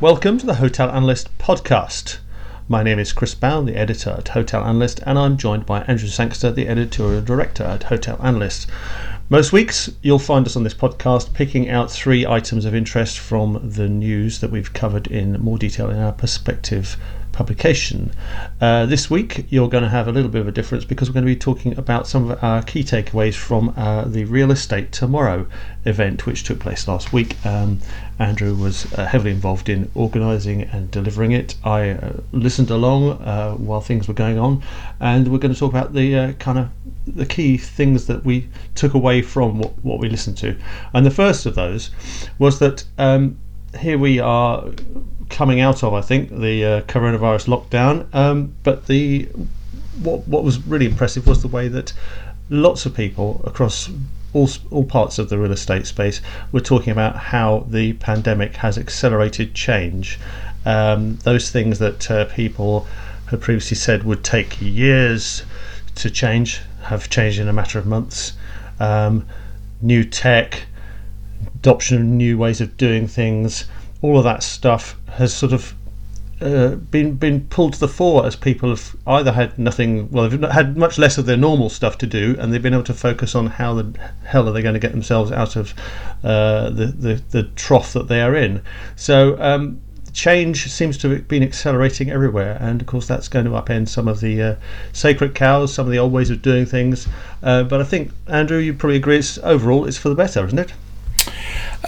Welcome to the Hotel Analyst podcast. My name is Chris Bown, the editor at Hotel Analyst, and I'm joined by Andrew Sangster, the editorial director at Hotel Analyst. Most weeks, you'll find us on this podcast picking out three items of interest from the news that we've covered in more detail in our perspective publication. Uh, this week, you're going to have a little bit of a difference because we're going to be talking about some of our key takeaways from uh, the Real Estate Tomorrow event, which took place last week. Um, Andrew was uh, heavily involved in organising and delivering it. I uh, listened along uh, while things were going on, and we're going to talk about the uh, kind of the key things that we took away from what, what we listened to. And the first of those was that um, here we are coming out of, I think, the uh, coronavirus lockdown. Um, but the what what was really impressive was the way that lots of people across all all parts of the real estate space were talking about how the pandemic has accelerated change. Um, those things that uh, people had previously said would take years to change have changed in a matter of months. Um, new tech, adoption of new ways of doing things, all of that stuff has sort of uh, been been pulled to the fore as people have either had nothing, well, they've had much less of their normal stuff to do, and they've been able to focus on how the hell are they going to get themselves out of uh, the, the the trough that they are in. So. Um, change seems to have been accelerating everywhere, and of course that's going to upend some of the uh, sacred cows, some of the old ways of doing things. Uh, but I think Andrew, you probably agree, it's overall it's for the better, isn't it?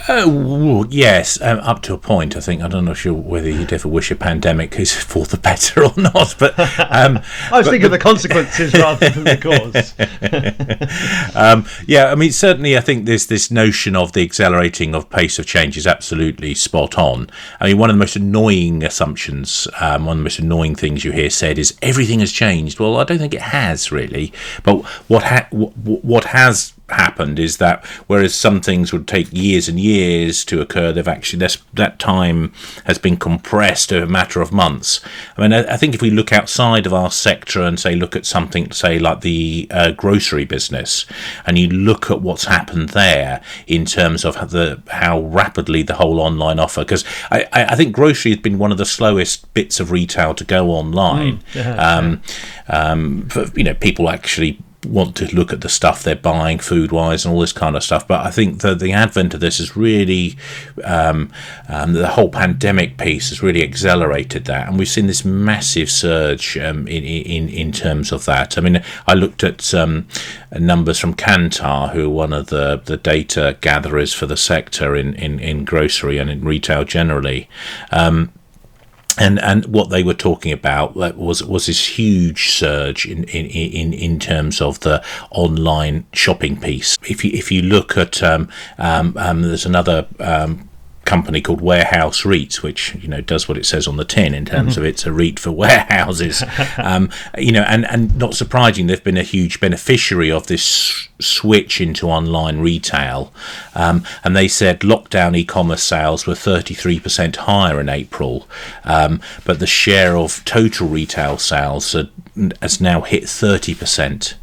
Oh yes, um, up to a point. I think I don't know sure whether you'd ever wish a pandemic is for the better or not, but um, I was but, thinking of the consequences rather than the cause. um, yeah, I mean certainly, I think this this notion of the accelerating of pace of change is absolutely spot on. I mean, one of the most annoying assumptions, um, one of the most annoying things you hear said is everything has changed. Well, I don't think it has really, but what ha- what, what has happened is that whereas some things would take years and years to occur, they've actually that time has been compressed to a matter of months. I mean, I, I, think if we look outside of our sector and say look at something, say like the uh, grocery business, and you look at what's happened there in terms of the how rapidly the whole online offer, because I, I, think grocery has been one of the slowest bits of retail to go online. Mm, yeah, um, yeah. Um, for, you know, people actually want to look at the stuff they're buying food wise and all this kind of stuff. But I think that the advent of this has really, um, um, the whole pandemic piece has really accelerated that. And we've seen this massive surge um, in, in, in terms of that. I mean, I looked at um, numbers from Kantar, who are one of the, the data gatherers for the sector in, in, in grocery and in retail generally. Um, and and what they were talking about was was this huge surge in in, in, in terms of the online shopping piece. If you if you look at um, um, um, there's another um, company called Warehouse REIT, which you know does what it says on the tin in terms mm-hmm. of it's a REIT for warehouses. um, you know, and and not surprising, they've been a huge beneficiary of this switch into online retail. Um, and they said lockdown e-commerce sales were 33% higher in April, um, but the share of total retail sales has now hit 30%.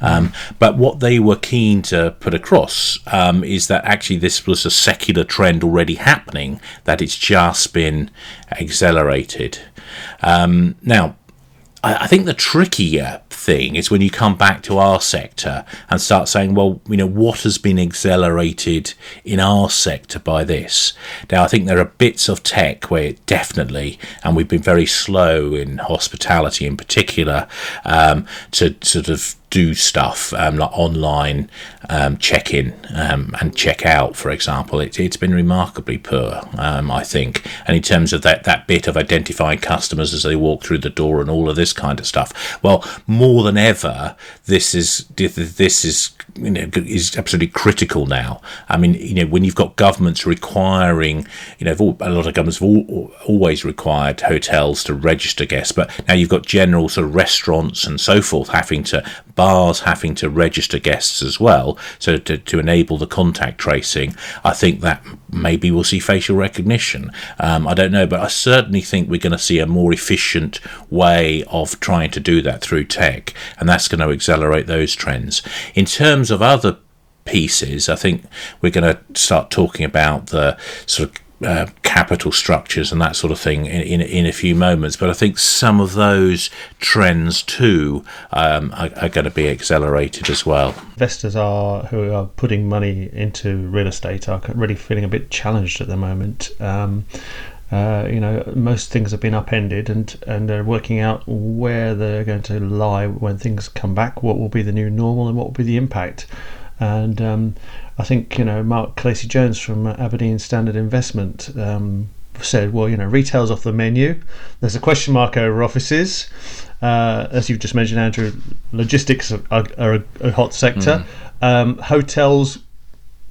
Um, but what they were keen to put across um, is that actually this was a secular trend already happening, that it's just been accelerated. Um, now, I think the trickier thing is when you come back to our sector and start saying, well, you know, what has been accelerated in our sector by this? Now, I think there are bits of tech where it definitely, and we've been very slow in hospitality in particular, um, to sort of do stuff um, like online um, check in um, and check out, for example. It, has been remarkably poor, um, I think. And in terms of that, that bit of identifying customers as they walk through the door and all of this kind of stuff, well, more than ever, this is this is you know is absolutely critical now. I mean, you know, when you've got governments requiring, you know, a lot of governments have all, always required hotels to register guests, but now you've got general sort of restaurants and so forth having to bars having to register guests as well, so to, to enable the contact tracing. I think that maybe we'll see facial recognition. Um, I don't know, but I certainly think we're going to see a more efficient way of trying to do that through tech, and that's going to accelerate those trends. In terms of other pieces, I think we're going to start talking about the sort of uh, capital structures and that sort of thing in, in, in, a few moments. But I think some of those trends too um, are, are, going to be accelerated as well. Investors are who are putting money into real estate are really feeling a bit challenged at the moment. Um, uh, you know, most things have been upended, and and they're working out where they're going to lie when things come back. What will be the new normal, and what will be the impact? And um, I think you know Mark Clasey Jones from Aberdeen Standard Investment um, said, well, you know, retail's off the menu. There's a question mark over offices. Uh, as you've just mentioned, Andrew, logistics are, are a, a, hot sector. Mm. Um, hotels,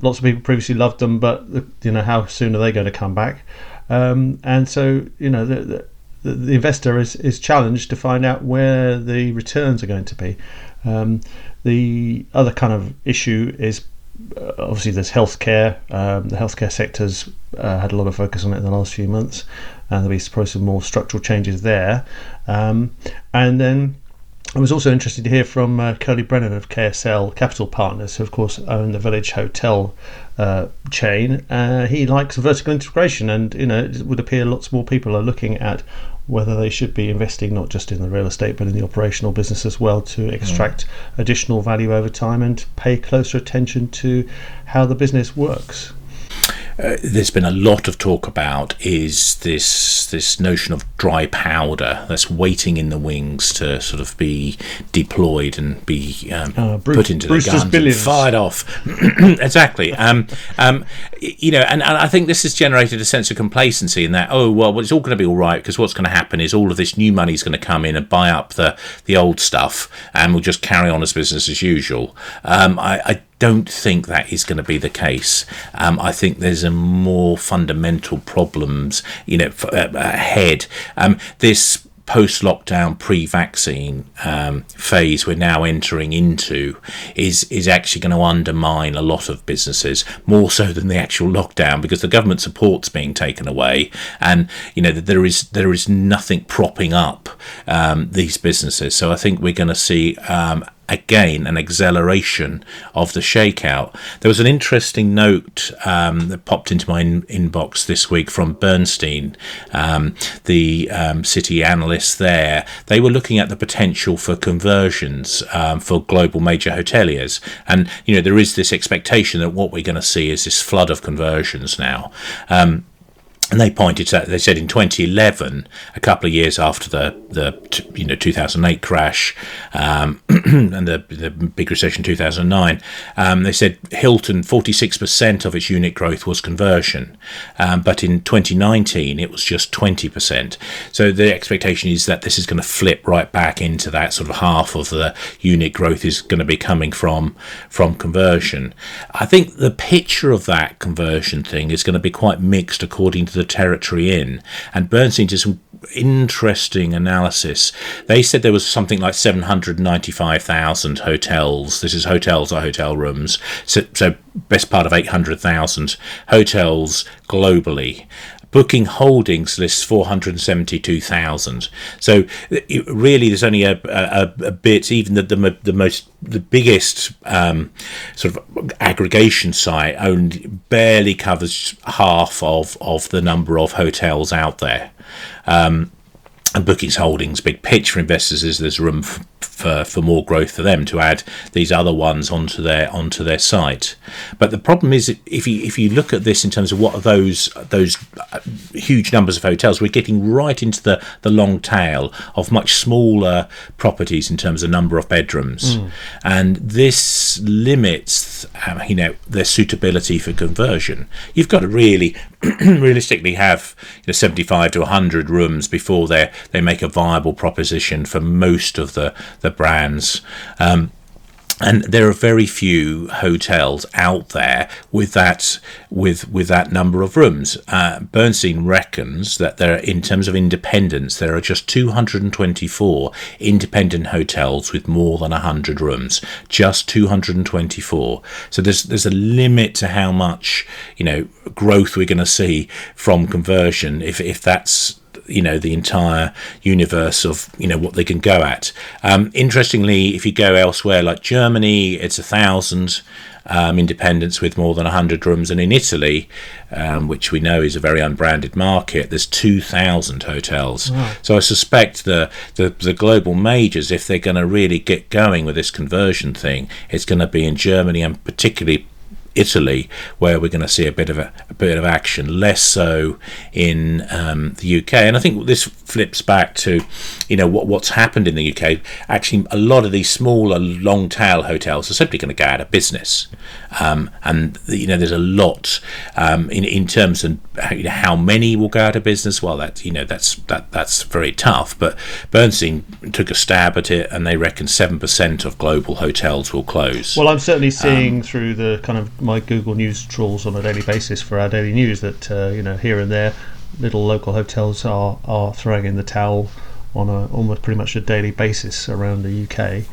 lots of people previously loved them, but you know, how soon are they going to come back? Um, and so, you know, the, the, the, investor is, is challenged to find out where the returns are going to be. Um, the other kind of issue is obviously there's healthcare. Um, the healthcare sector's uh, had a lot of focus on it in the last few months, and there'll be probably some more structural changes there. Um, and then I was also interested to hear from uh, Curly Brennan of KSL Capital Partners, who of course own the Village Hotel uh, chain. Uh, he likes vertical integration, and you know it would appear lots more people are looking at whether they should be investing not just in the real estate but in the operational business as well to extract mm. additional value over time and pay closer attention to how the business works uh, there's been a lot of talk about is this this notion of dry powder that's waiting in the wings to sort of be deployed and be um, uh, Bruce, put into Brewster's the guns and fired off. exactly. Um, um, you know, and, and I think this has generated a sense of complacency in that oh well, well it's all going to be all right because what's going to happen is all of this new money is going to come in and buy up the the old stuff and we'll just carry on as business as usual. Um, I, I don't think that is going to be the case. Um, I think there's a more fundamental problems, you know, uh, ahead. Um, this post-lockdown, pre-vaccine um, phase we're now entering into is is actually going to undermine a lot of businesses more so than the actual lockdown because the government support's being taken away, and you know there is there is nothing propping up um, these businesses. So I think we're going to see um, again an acceleration of the shakeout. There was an interesting note um, that popped into my in- inbox this week from Bernstein, um, the um, city analyst there. They were looking at the potential for conversions um, for global major hoteliers, and you know there is this expectation that what we're going to see is this flood of conversions now. Um, and they pointed to that. They said in 2011, a couple of years after the the you know 2008 crash um, and the the big recession 2009, um, they said Hilton 46% of its unit growth was conversion, um, but in 2019 it was just 20%. So the expectation is that this is going to flip right back into that sort of half of the unit growth is going to be coming from from conversion. I think the picture of that conversion thing is going to be quite mixed according to the territory in. And Bernstein did some interesting analysis. They said there was something like 795,000 hotels. This is hotels or hotel rooms. So, so best part of 800,000 hotels globally. Booking Holdings lists 472,000. So really, there's only a, a, a bit, even the, the, the most, the biggest um, sort of aggregation site only barely covers half of, of the number of hotels out there. Um, and Bookings Holdings' big pitch for investors is there's room for, for more growth for them to add these other ones onto their onto their site. But the problem is if you if you look at this in terms of what are those those huge numbers of hotels, we're getting right into the, the long tail of much smaller properties in terms of number of bedrooms, mm. and this limits um, you know their suitability for conversion. You've got to really realistically have you know 75 to 100 rooms before they they make a viable proposition for most of the the brands. Um, and there are very few hotels out there with that with with that number of rooms. Uh, Bernstein reckons that there, are, in terms of independence, there are just 224 independent hotels with more than 100 rooms. Just 224. So there's there's a limit to how much you know growth we're going to see from conversion if if that's you know the entire universe of you know what they can go at. Um, interestingly, if you go elsewhere like Germany, it's a thousand um, independents with more than 100 rooms. And in Italy, um, which we know is a very unbranded market, there's 2,000 hotels. Wow. So I suspect the, the, the global majors, if they're going to really get going with this conversion thing, it's going to be in Germany and particularly Italy, where we're going to see a bit of a, a bit of action, less so in um, the UK. And I think this flips back to, you know, what what's happened in the UK. Actually, a lot of these smaller long tail hotels are simply going to go out of business, um, and you know, there's a lot um, in in terms of you know, how many will go out of business. Well, that you know, that's that that's very tough. But Bernstein took a stab at it, and they reckon seven percent of global hotels will close. Well, I'm certainly seeing um, through the kind of my Google News trawls on a daily basis for our daily news that uh, you know here and there, little local hotels are are throwing in the towel on a almost pretty much a daily basis around the UK.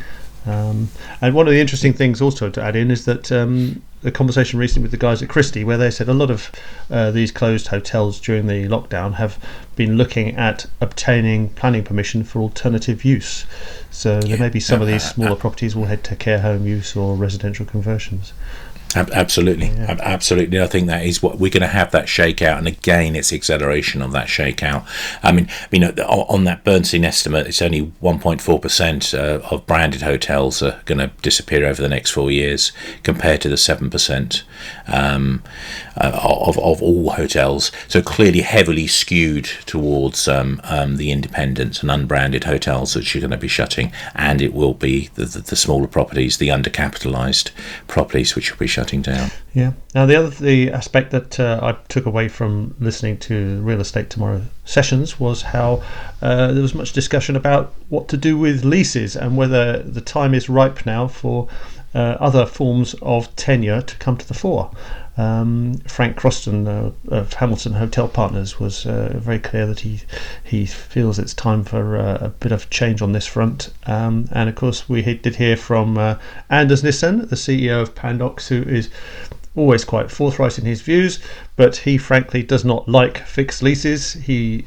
Um, and one of the interesting things also to add in is that um, the conversation recently with the guys at Christie, where they said a lot of uh, these closed hotels during the lockdown have been looking at obtaining planning permission for alternative use. So yeah. there may be some of these smaller properties will head to care home use or residential conversions. Absolutely, yeah. absolutely. I think that is what we're going to have that shakeout, and again, it's acceleration of that shakeout. I mean, you know, on that Bernstein estimate, it's only 1.4 percent uh, of branded hotels are going to disappear over the next four years, compared to the seven percent um, uh, of of all hotels. So clearly, heavily skewed towards um, um, the independent and unbranded hotels that you're going to be shutting, and it will be the, the, the smaller properties, the undercapitalised properties, which will be shutting shutting down. Yeah. Now the other the aspect that uh, I took away from listening to Real Estate Tomorrow sessions was how uh, there was much discussion about what to do with leases and whether the time is ripe now for uh, other forms of tenure to come to the fore. Um, Frank Croston uh, of Hamilton Hotel Partners was uh, very clear that he he feels it's time for uh, a bit of change on this front. Um, and of course, we did hear from uh, Anders Nissen, the CEO of Pandox, who is always quite forthright in his views, but he frankly does not like fixed leases. He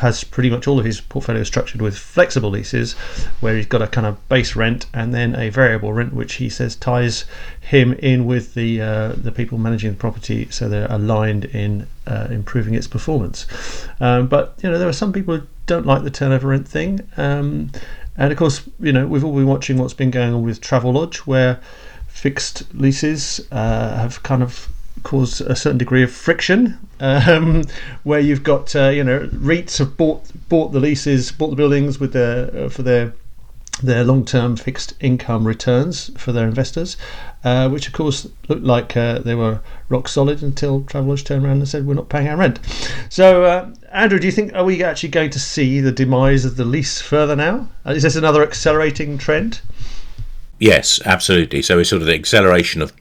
has pretty much all of his portfolio structured with flexible leases, where he's got a kind of base rent and then a variable rent, which he says ties him in with the uh, the people managing the property, so they're aligned in uh, improving its performance. Um, but you know, there are some people who don't like the turnover rent thing, um, and of course, you know, we've all been watching what's been going on with Travelodge, where fixed leases uh, have kind of caused a certain degree of friction, um, where you've got uh, you know REITs have bought bought the leases, bought the buildings with their uh, for their their long-term fixed income returns for their investors, uh, which of course looked like uh, they were rock solid until Travelodge turned around and said we're not paying our rent. So, uh, Andrew, do you think are we actually going to see the demise of the lease further now? Is this another accelerating trend? Yes, absolutely. So it's sort of the acceleration of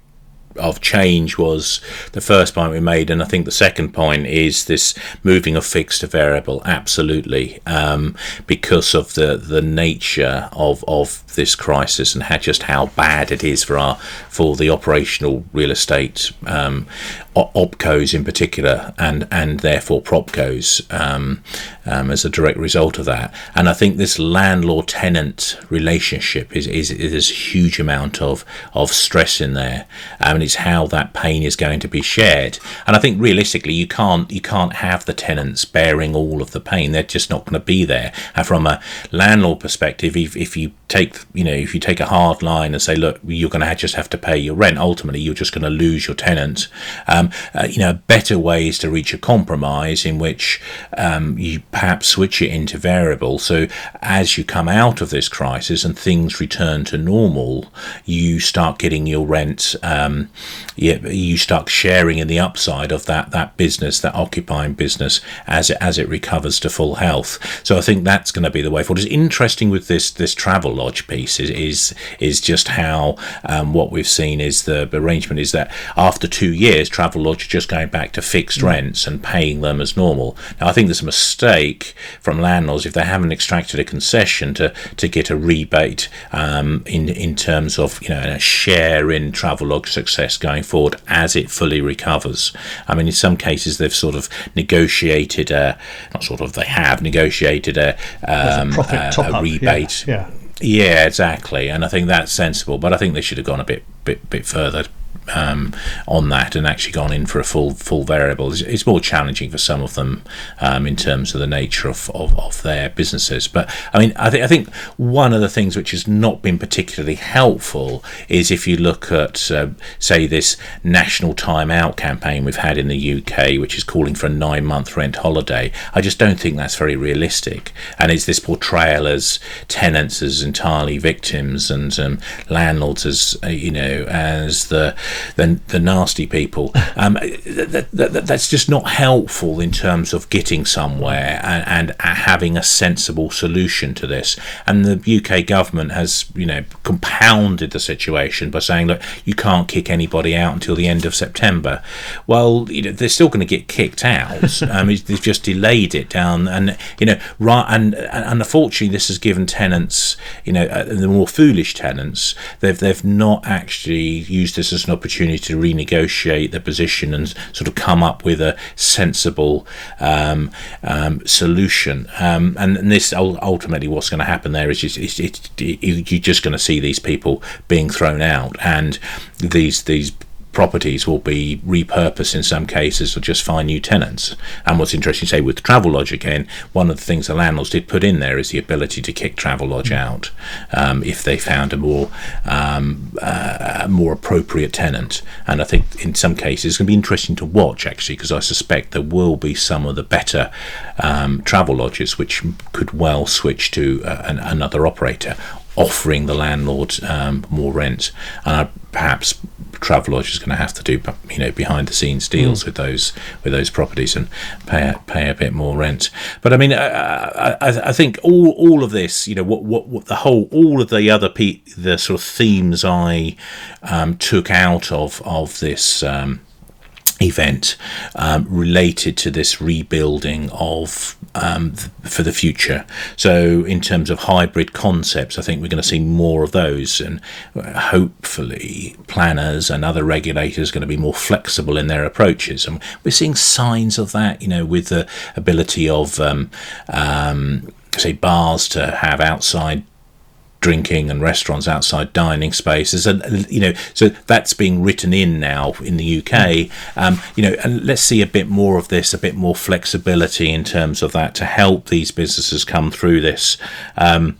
of change was the first point we made, and I think the second point is this moving of fixed to variable. Absolutely, um, because of the the nature of of this crisis and how just how bad it is for our for the operational real estate um, opcos in particular, and and therefore propcos um, um, as a direct result of that. And I think this landlord tenant relationship is, is is a huge amount of of stress in there, um, it's how that pain is going to be shared. And I think realistically, you can't you can't have the tenants bearing all of the pain; they're just not going to be there. And from a landlord perspective, if if you take you know if you take a hard line and say, look, you're going to just have to pay your rent. Ultimately, you're just going to lose your tenant. Um, uh, you know, better ways to reach a compromise in which um, you perhaps switch it into variable. So as you come out of this crisis and things return to normal, you start getting your rent. Um, you, you start sharing in the upside of that that business, that occupying business, as it as it recovers to full health. So I think that's going to be the way forward. It's interesting with this this Travelodge piece is is is just how um, what we've seen is the arrangement is that after two years, travel Travelodge just going back to fixed mm. rents and paying them as normal. Now, I think there's a mistake from landlords if they haven't extracted a concession to, to get a rebate um, in in terms of you know a share in Travelodge success process going forward as it fully recovers. I mean, in some cases, they've sort of negotiated a, not sort of, they have negotiated a, um, a, a, a rebate. Yeah, yeah. Yeah, exactly, and I think that's sensible. But I think they should have gone a bit, bit, bit further um, on that and actually gone in for a full full variable. It's, it's more challenging for some of them um, in terms of the nature of, of, of, their businesses. But I mean, I think I think one of the things which has not been particularly helpful is if you look at uh, say this national time out campaign we've had in the UK, which is calling for a nine month rent holiday. I just don't think that's very realistic, and it's this portrayal as tenants as entirely victims and um, landlords as uh, you know as the the, the nasty people. Um, that, that, that's just not helpful in terms of getting somewhere and, and having a sensible solution to this. And the UK government has, you know, compounded the situation by saying, look, you can't kick anybody out until the end of September. Well, you know, they're still going to get kicked out. um, they've just delayed it down, and you know, right, and and unfortunately, this has given tenants, you know, uh, the more foolish tenants, they've they've not actually used this as an opportunity to renegotiate the position and sort of come up with a sensible um, um, solution. Um, and, this ultimately, what's going to happen there is you're just going to see these people being thrown out, and these these properties will be repurposed in some cases or just find new tenants. And what's interesting, to say with Travelodge again, one of the things the landlords did put in there is the ability to kick Travelodge mm. out um, if they found a more um, uh, more appropriate tenant. And I think in some cases it's going to be interesting to watch actually because I suspect there will be some of the better um, Travelodges which could well switch to uh, an, another operator offering the landlord um, more rent. And perhaps Travelodge is going to have to do you know behind the scenes deals mm. with those with those properties and pay pay a bit more rent. But I mean, I, I, I think all all of this, you know, what, what, what the whole all of the other pe- the sort of themes I um, took out of of this. Um, event um, related to this rebuilding of um, for the future. So, in terms of hybrid concepts, I think we're going to see more of those, and hopefully, planners and other regulators are going to be more flexible in their approaches. And we're seeing signs of that, you know, with the ability of um, um say bars to have outside drinking and restaurants outside dining spaces and you know so that's being written in now in the UK um, you know and let's see a bit more of this a bit more flexibility in terms of that to help these businesses come through this. Um,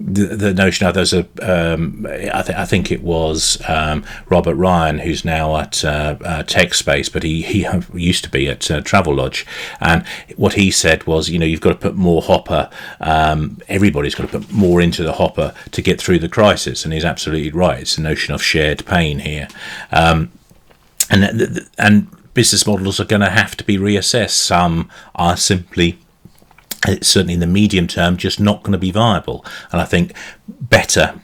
the, the notion of there's a um, I, th- I think it was um, Robert Ryan who's now at uh, uh, TechSpace, but he he used to be at uh, Travelodge, and what he said was, you know, you've got to put more hopper. Um, everybody's got to put more into the hopper to get through the crisis, and he's absolutely right. It's the notion of shared pain here, um, and and business models are going to have to be reassessed. Some are simply it's certainly in the medium term just not going to be viable. And I think better,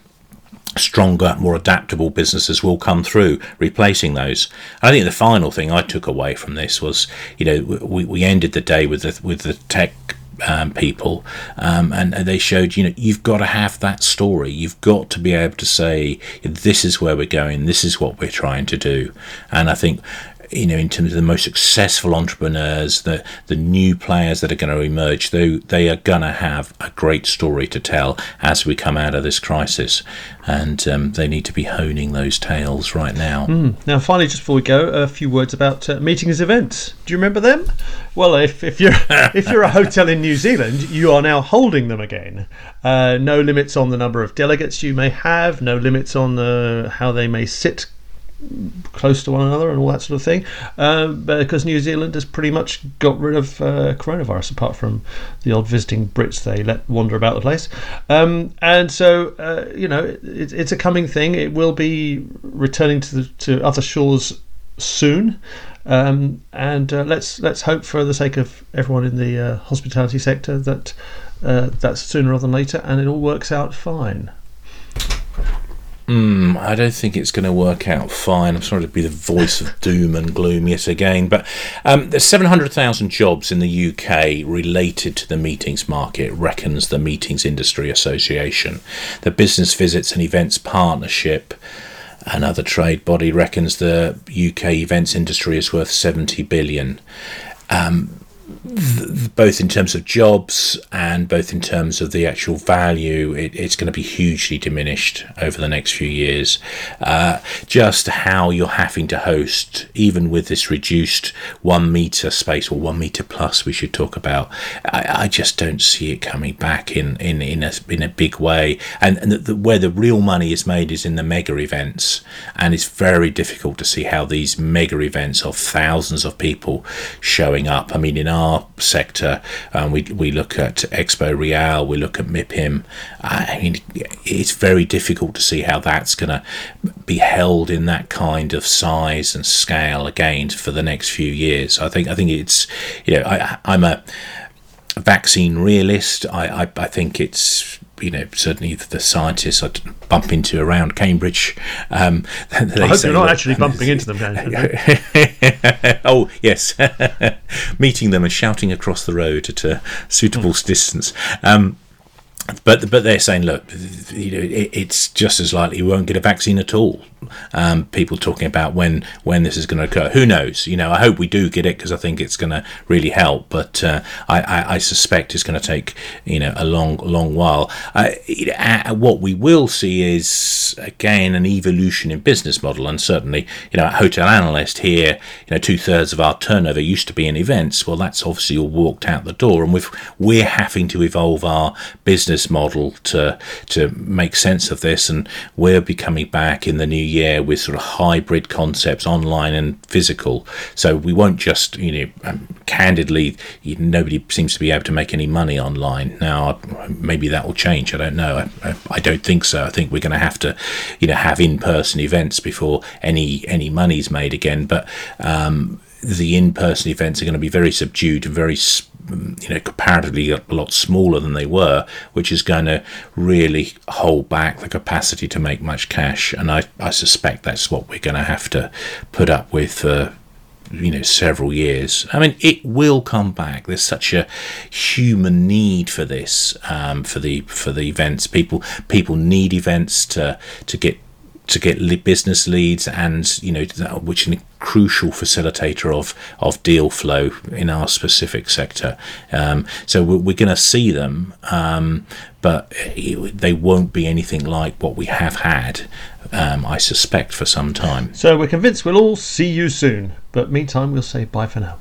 stronger, more adaptable businesses will come through, replacing those. I think the final thing I took away from this was, you know, we, we ended the day with the with the tech um, people, um, and, they showed you know you've got to have that story. You've got to be able to say this is where we're going, this is what we're trying to do, and I think you know, in terms of the most successful entrepreneurs, the the new players that are going to emerge, they they are going to have a great story to tell as we come out of this crisis, and um, they need to be honing those tales right now. Mm. Now, finally, just before we go, a few words about uh, meetings events. Do you remember them? Well, if, if you're if you're a hotel in New Zealand, you are now holding them again. Uh, no limits on the number of delegates you may have. No limits on uh, how they may sit close to one another and all that sort of thing. Uh, because New Zealand has pretty much got rid of uh, coronavirus, apart from the odd visiting Brits they let wander about the place. Um, and so, uh, you know, it, it's a coming thing. It will be returning to the, to other shores soon. Um, and uh, let's let's hope, for the sake of everyone in the uh, hospitality sector, that uh, that's sooner rather than later, and it all works out fine. Mm, I don't think it's going to work out fine. I'm sorry to be the voice of doom and gloom yet again, but um, there's 700,000 jobs in the UK related to the meetings market, reckons the Meetings Industry Association. The Business Visits and Events Partnership another trade body reckons the UK events industry is worth 70 billion. Um, both in terms of jobs and both in terms of the actual value, it, it's going to be hugely diminished over the next few years. Uh, just how you're having to host, even with this reduced one meter space or one meter plus, we should talk about. I, I just don't see it coming back in in in a in a big way. And, and the, the, where the real money is made is in the mega events, and it's very difficult to see how these mega events of thousands of people showing up. I mean, in our our sector, um, we, we look at Expo Real, we look at MIPIM. I mean, it's very difficult to see how that's going to be held in that kind of size and scale again for the next few years. I think I think it's you know I, I'm a vaccine realist. I, I, I think it's you know, certainly the scientists I bump into around Cambridge. Um, I hope you're not actually bumping into them. oh yes, meeting them and shouting across the road at a suitable distance. Um, but but they're saying, look, you know, it, it's just as likely we won't get a vaccine at all. Um, people talking about when when this is going to occur. Who knows? You know, I hope we do get it because I think it's going to really help. But uh, I, I, I, suspect it's going to take you know a long long while. Uh, what we will see is again an evolution in business model, and certainly you know, hotel analyst here, you know, two thirds of our turnover used to be in events. Well, that's obviously all walked out the door, and with we're having to evolve our business model to to make sense of this, and we'll be coming back in the new year with sort of hybrid concepts, online and physical. So we won't just you know, um, candidly, nobody seems to be able to make any money online now. Maybe that will change. I don't know. I, I don't think so. I think we're going to have to, you know, have in-person events before any any money's made again. But um, the in-person events are going to be very subdued and very you know comparatively a lot smaller than they were which is going to really hold back the capacity to make much cash. And i, I suspect that's what we're going to have to put up with for you know several years. I mean it will come back. There's such a human need for this um, for the for the events. People people need events to to get to get business leads and you know which is a crucial facilitator of of deal flow in our specific sector. Um, so we're, we're going to see them um, but they won't be anything like what we have had um, I suspect for some time. So we're convinced we'll all see you soon but meantime we'll say bye for now